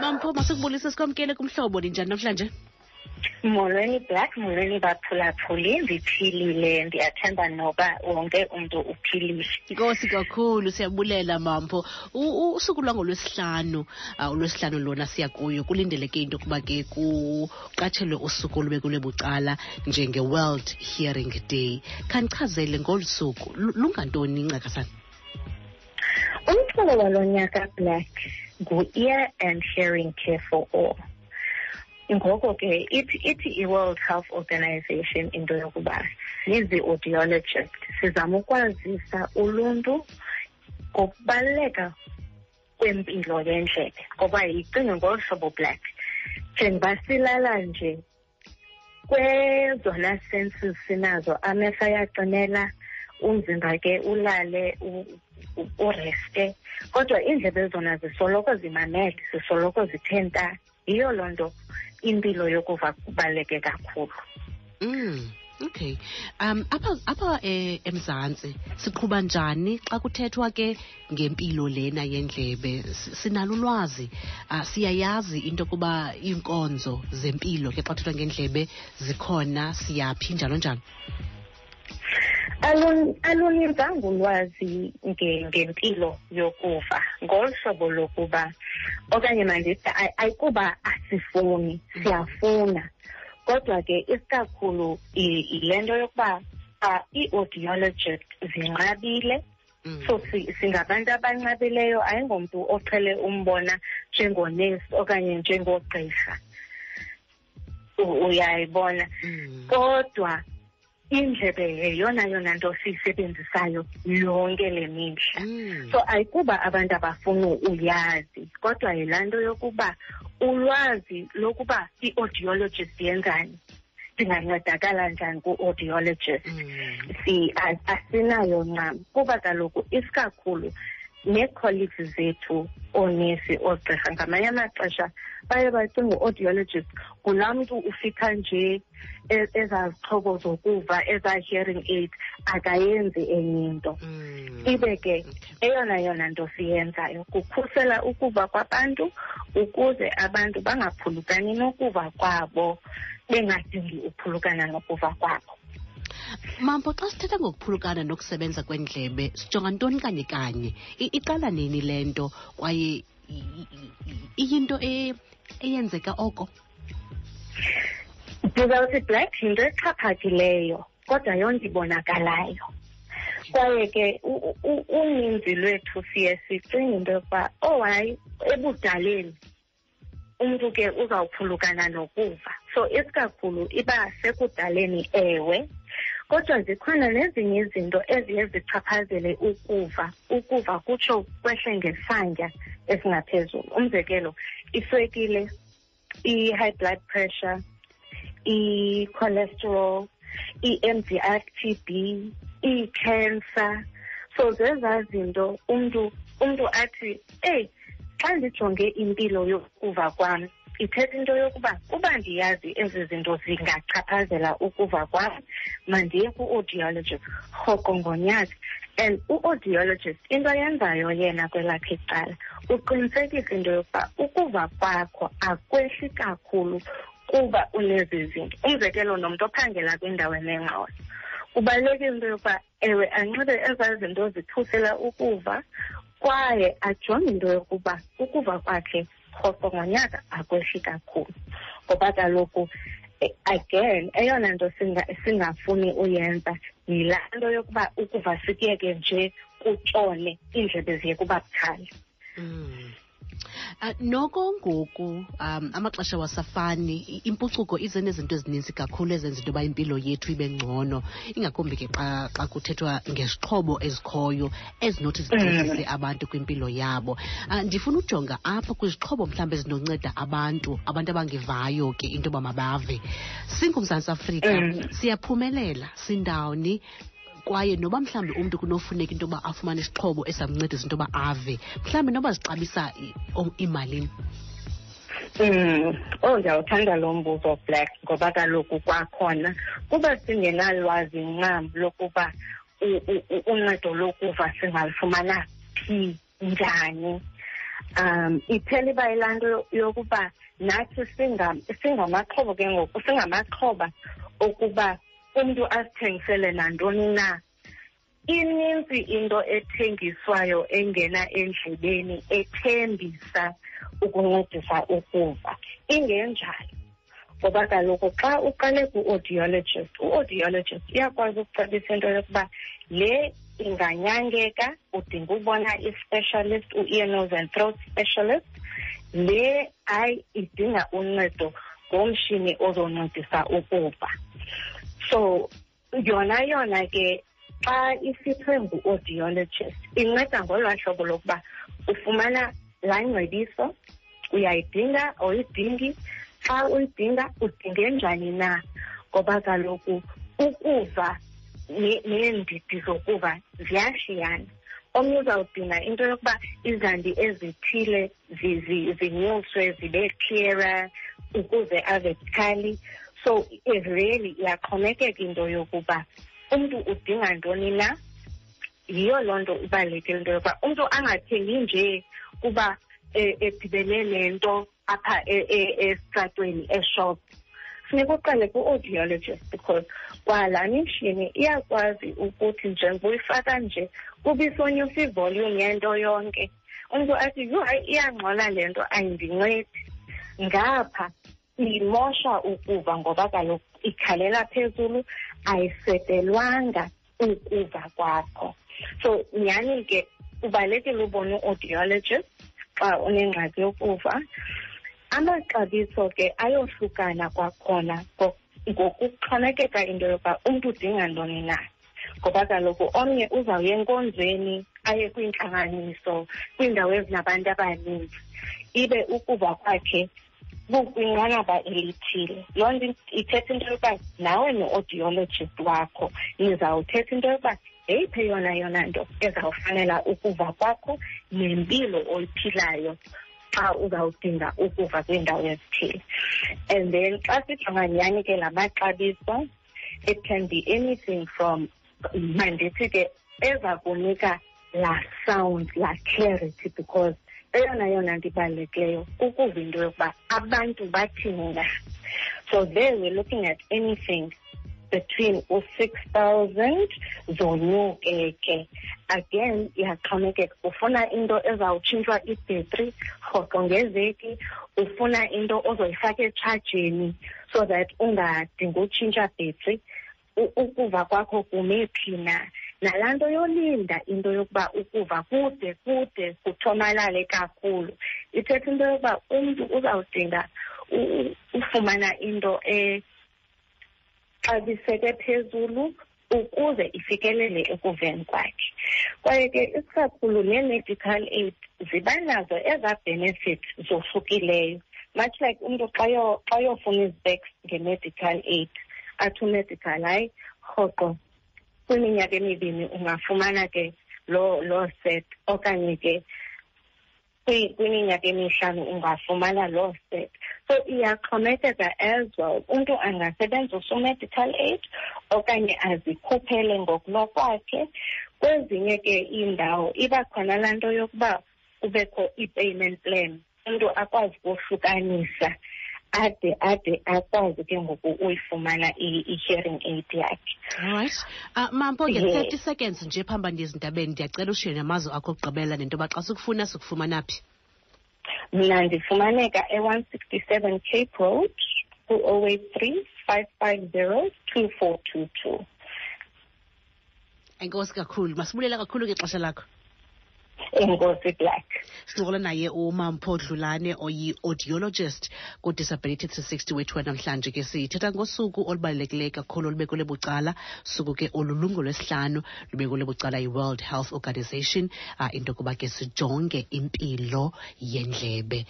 mampho masikubulise sikwamkele kumhlobo ninjani namhlanje? Molweni black. Molweni baphulaphuli. Ndiphilile. Ndiyathemba noba wonke umntu uphilile. Nkosi kakhulu siyabulela u- usuku lwangolwesihlanu. Lwesihlanu ulwesihlanu lona siya kuyo. Kulindeleke into yokuba ke kuqatshelwe usuku olubekelwe bucala njenge-world hearing day. Khandichazele ngolu suku lungantoni incakasana umculo walo nyaka black ngu-ear and hearing care for all. Ngoko ke ithi ithi i-world health organization into yokuba sizi-audiologist sizama ukwazisa uluntu ngokubaluleka kwempilo yendlebe ngoba yicinge ngolu hlobo black. Njengoba silala nje kwezona senses sinazo amehlo ayaqinela umzimba ke ulale u- u- ureste kodwa iindlebe zona zisoloko zimamele zisoloko zithe nta yiyo loo nto impilo yokuva kubaluleke kakhulu. Mm. Okay. Um apha apha eh, eMzantsi siqhuba njani xa kuthethwa ke ngempilo lena yendlebe? Sinalo ulwazi. Uh, siyayazi into yokuba iinkonzo zempilo ke xa kuthethwa ngendlebe zikhona siyaphi njalo njalo? Alun- aluninzanga ulwazi nge- ngempilo yokuva ngolu hlobo lokuba okanye mandithi ay- ayikuba asifuni siyafuna kodwa ke isikakhulu yile nto yokuba ii-audiologist zinqabile Mm. so si- singabantu abanqabileyo ayingomntu oqhele umbona njengonesi okanye njengogqirha uyayibona Mm. Indlebe yeyona yona nto siyisebenzisayo yonke le mihla Mm. so ayikuba abantu abafuna uyazi kodwa yilaa nto yokuba ulwazi lokuba i-audiologist yenzani ndingancedakala njani ku-audiologist Mm. si asinayo ncam kuba kaloku isikakhulu nee-colleagues zethu oonesi oogqirha ngamanye amaxesha baye bacinga u-audiologist ngulaa mntu ufika nje e- ezazixhobo zokuva eza-hearing aid akayenzi enye into Mm. ibe ke Okay. eyona yona nto siyenzayo kukhusela ukuva kwabantu ukuze abantu bangaphulukani nokuva kwabo bengadingi uphulukana nokuva kwabo Mampo xa sithetha ngokuphulukana nokusebenza kwendlebe sijonga ntoni kanye kanye? Iqala nini le nto? Kwaye iyinto e- eyenzeka oko? Ndizawuthi black yinto exhaphakileyo kodwa yonke ibonakalayo. Kwaye ke uninzi lwethu siye sicinga into yokuba oh hayi ebudaleni umntu ke uzawuphulukana nokuva. So isikakhulu iba sekudaleni ewe kodwa zikhona nezinye izinto eziye zichaphazele ukuva. Ukuva kutsho kwehle ngesantya esingaphezulu. Umzekelo iswekile i-high blood pressure i-cholesterol i-MDR TB i-cancer. So zezaa zinto umntu umntu athi eyi xa ndijonge impilo yokuva kwam ithetha into yokuba uba ndiyazi ezi zinto zingachaphazela ukuva kwam. Mandiye ku-audiologist rhoqo ngonyaka and u-audiologist into ayenzayo yena kwelakhe icala. Uqinisekisa into yokuba ukuva kwakho akwehli kakhulu kuba unezi zinto. Umzekelo nomntu ophangela kwindaweni engxolo kubalulekile into yokuba ewe anxibe ezaa zinto zithusela ukuva kwaye ajonge into yokuba ukuva kwakhe rhoqo ngonyaka akwehli kakhulu. Ngoba kaloku again eyona nto singa- singafuni uyenza yilaa nto yokuba ukuva sikuyeke nje kutshone iindlebe ziye kuba bukhali Mm. Uh, noko ngoku um amaxesha wasafani impucuko ize nezinto ezininzi kakhulu ezenza into yoba impilo yethu ibe ngcono. Ingakumbi ke xa xa kuthethwa ngezixhobo ezikhoyo ezinothi zincedise abantu kwimpilo yabo. Uh, ndifuna ujonga apha kwizixhobo mhlawumbi ezinonceda abantu abantu abangevayo ke into yoba mabave. Singumzantsi afrika Mm. siyaphumelela sindawuni kwaye noba mhlawumbi umntu kunofuneka into yoba afumane isixhobo esamncedisa into yoba ave mhlawumbi noba zixabisa imalini? Mm, oh ndiyawuthanda lo mbuzo black ngoba kaloku kwakhona kuba singenalwazi ncam lokuba uncedo lokuva singalufumana phi njani. Um iphela iba yilaa nto yokuba nathi singa- singamaxhoba ke ngoku singamaxhoba okuba umntu azithengisele nantoni na inintsi into ethengiswayo engena endlebeni ethembisa ukuncedisa ukuva ingenjalo ngoba kaloku xa uqale ku-audiologist u-audiologist uyakwazi ukucebisa into yokuba le inganyangeka udinga ubona i-specialist u-ear nose and throat specialist. Le hayi idinga uncedo ngomshini ozoncedisa ukuva so yona yona ke xa isithwe ngu-audiologist inceda ngolwaa hlobo lokuba ufumana laa ngcebiso uyayidinga awuyidingi xa uyidinga udinge njani na? Ngoba kaloku ukuva ne- neendidi zokuva ziyashiyana. Omnye uzawudinga into yokuba izandi ezithile zi- zi- zinyuswe zibe clearer ukuze ave bukhali so eh, really iyaxhomekeka into yokuba umntu udinga ntoni na yiyo loo nto ibalulekile into yokuba umntu angathengi nje kuba eh, edibene nento apha e- e- esitratweni eshop. Funeka uqale ku-audiologist because kwalaa mishini iyakwazi ukuthi njengoba uyifaka nje kuba isonyusa ivolume yento yonke. Umntu athi yho hayi iyangxola le nto ayindincedi. Ngapha imosha ukuva ngoba kaloku ikhalela phezulu ayisetelwanga ukuva kwakho. So nyhani ke kubalulekile ubone u-audiologist xa unengxaki yokuva. Amaxabiso ke ayohlukana kwakhona ngo- ngokuxhomekeka into yokuba umntu udinga ntoni na. Ngoba kaloku omnye uzawuya enkonzweni aye kwiintlanganiso kwiindawo ezinabantu abaninzi. Ibe ukuva kwakhe kukwinqanaba elithile loo nto ithetha into yokuba nawe ne-audiologist wakho. Nizawuthetha into yokuba yeyiphi eyona yona nto ezawufanela ukuva kwakho nempilo oyiphilayo xa uzawudinga ukuva kwiindawo ezithile. And then xa sijonga nyhani ke la it can be anything from mandithi ke eza kunika laa sound laa clarity because eyona yona nto ibalulekileyo ukuva into yokuba abantu bathini na so there we're looking at anything between u-six thousand zonyuke ke. Again iyaxhomekeka. Ufuna into ezawutshintshwa ibhetri rhoqo ngeveki ufuna into ozoyifaka etshajeni so that ungadingi utshintsha bhetri ukuva kwakho kume na nalaa nto yolinda into yokuba ukuva kude kude kuthomalale kakhulu. Ithetha into yokuba umntu uzawudinga u- u- ufumana into exabiseke phezulu ukuze ifikelele ekuveni kwakhe. Kwaye ke isikakhulu nee-medical aid ziba nazo ezaa benefit zohlukileyo. Much like umntu xa yo- xa yofuna izibeks nge-medical aid athi umedical hayi rhoqo kwiminyaka emibini ungafumana ke loo loo set okanye ke kwiminyaka emihlanu ungafumana loo set. So iyaxhomekeka as well. Umntu angasebenzisa u-medical aid okanye azikhuphele ngokunokwakhe. Kwezinye ke iindawo iba khona laa nto yokuba kubekho i-payment plan. Umntu akwazi ukohlukanisa ade ade akwazi ke ngoku uyifumana i-hearing aid yakhe. Alright. Uh, mampo ke yeah. 30 seconds nje phamba ndiyezintabeni ndiyacela ushiye namazwi akho okugqibela nento yoba xa sikufuna sikufumana phi? Mna ndifumaneka e-one sixty-seven cape road ku-o eight three five five zero two four two two. Enkosi kakhulu. Masibulela kakhulu ke ixesha lakho enkosi black. Sincokola naye umampho dlulane oyi-audiologist ku-disability 360 wethu namhlanje ke sithetha ngosuku olubalulekileyo kakhulu olubekelwe bucala suku ke olulungu lwesihlanu lubekelwe bucala yi-world health organization uh, into yokuba ke sijonge impilo yendlebe.